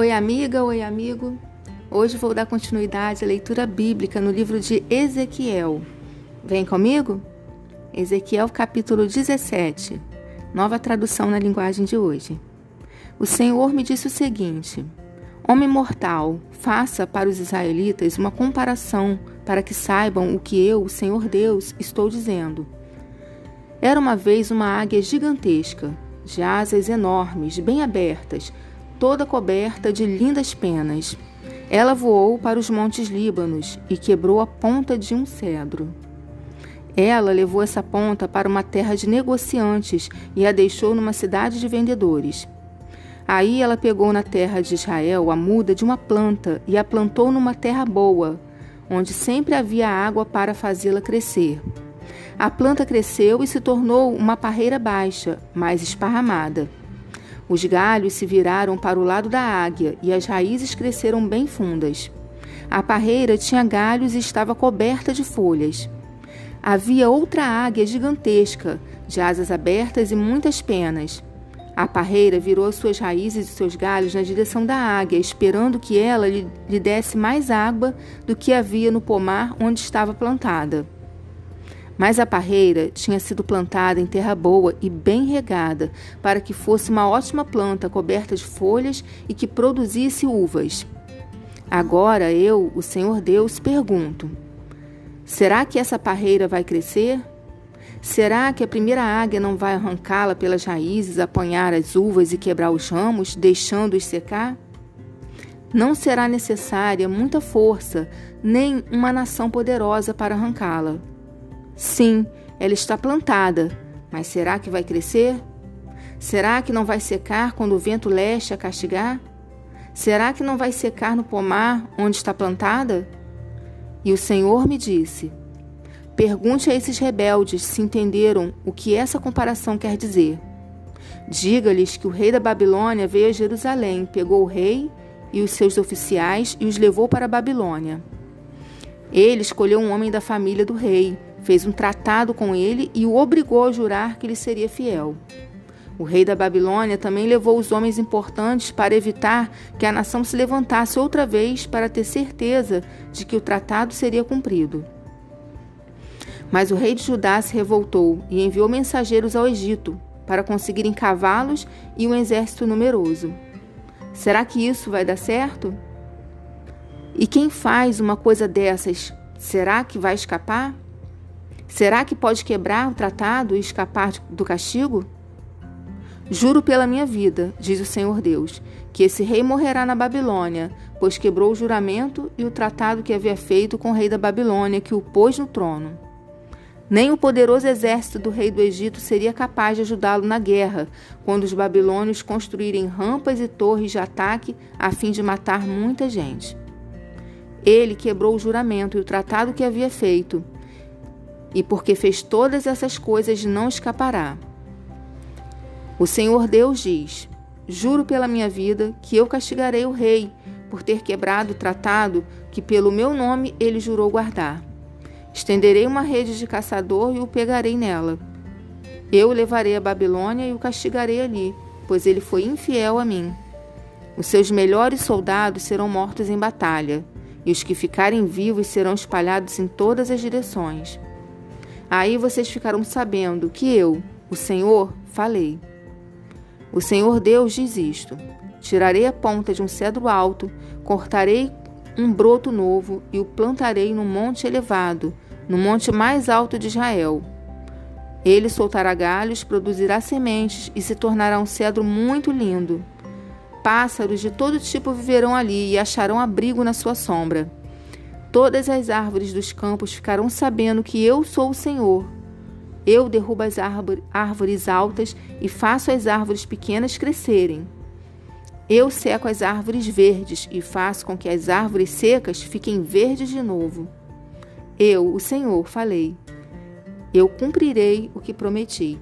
Oi, amiga, oi, amigo. Hoje vou dar continuidade à leitura bíblica no livro de Ezequiel. Vem comigo? Ezequiel, capítulo 17, nova tradução na linguagem de hoje. O Senhor me disse o seguinte: Homem mortal, faça para os israelitas uma comparação para que saibam o que eu, o Senhor Deus, estou dizendo. Era uma vez uma águia gigantesca, de asas enormes, bem abertas, toda coberta de lindas penas. Ela voou para os montes Líbanos e quebrou a ponta de um cedro. Ela levou essa ponta para uma terra de negociantes e a deixou numa cidade de vendedores. Aí ela pegou na terra de Israel a muda de uma planta e a plantou numa terra boa, onde sempre havia água para fazê-la crescer. A planta cresceu e se tornou uma parreira baixa, mais esparramada. Os galhos se viraram para o lado da águia e as raízes cresceram bem fundas. A parreira tinha galhos e estava coberta de folhas. Havia outra águia gigantesca, de asas abertas e muitas penas. A parreira virou suas raízes e seus galhos na direção da águia, esperando que ela lhe, desse mais água do que havia no pomar onde estava plantada. Mas a parreira tinha sido plantada em terra boa e bem regada, para que fosse uma ótima planta coberta de folhas e que produzisse uvas. Agora eu, o Senhor Deus, pergunto: será que essa parreira vai crescer? Será que a primeira águia não vai arrancá-la pelas raízes, apanhar as uvas e quebrar os ramos, deixando-os secar? Não será necessária muita força, nem uma nação poderosa para arrancá-la. Sim, ela está plantada, mas será que vai crescer? Será que não vai secar quando o vento leste a castigar? Será que não vai secar no pomar onde está plantada? E o Senhor me disse: Pergunte a esses rebeldes se entenderam o que essa comparação quer dizer. Diga-lhes que o rei da Babilônia veio a Jerusalém, pegou o rei e os seus oficiais e os levou para a Babilônia. Ele escolheu um homem da família do rei fez um tratado com ele e o obrigou a jurar que lhe seria fiel. O rei da Babilônia também levou os homens importantes para evitar que a nação se levantasse outra vez para ter certeza de que o tratado seria cumprido. Mas o rei de Judá se revoltou e enviou mensageiros ao Egito para conseguirem cavalos e um exército numeroso. Será que isso vai dar certo? E quem faz uma coisa dessas, será que vai escapar? Será que pode quebrar o tratado e escapar do castigo? Juro pela minha vida, diz o Senhor Deus, que esse rei morrerá na Babilônia, pois quebrou o juramento e o tratado que havia feito com o rei da Babilônia, que o pôs no trono. Nem o poderoso exército do rei do Egito seria capaz de ajudá-lo na guerra, quando os babilônios construírem rampas e torres de ataque a fim de matar muita gente. Ele quebrou o juramento e o tratado que havia feito, e porque fez todas essas coisas não escapará. O Senhor Deus diz: Juro pela minha vida que eu castigarei o rei por ter quebrado o tratado que pelo meu nome ele jurou guardar. Estenderei uma rede de caçador e o pegarei nela. Eu o levarei à Babilônia e o castigarei ali, pois ele foi infiel a mim. Os seus melhores soldados serão mortos em batalha, e os que ficarem vivos serão espalhados em todas as direções. Aí vocês ficarão sabendo que eu, o Senhor, falei. O Senhor Deus diz isto: Tirarei a ponta de um cedro alto, cortarei um broto novo e o plantarei num monte elevado, no monte mais alto de Israel. Ele soltará galhos, produzirá sementes e se tornará um cedro muito lindo. Pássaros de todo tipo viverão ali e acharão abrigo na sua sombra. Todas as árvores dos campos ficarão sabendo que eu sou o Senhor. Eu derrubo as árvores altas e faço as árvores pequenas crescerem. Eu seco as árvores verdes e faço com que as árvores secas fiquem verdes de novo. Eu, o Senhor, falei. Eu cumprirei o que prometi.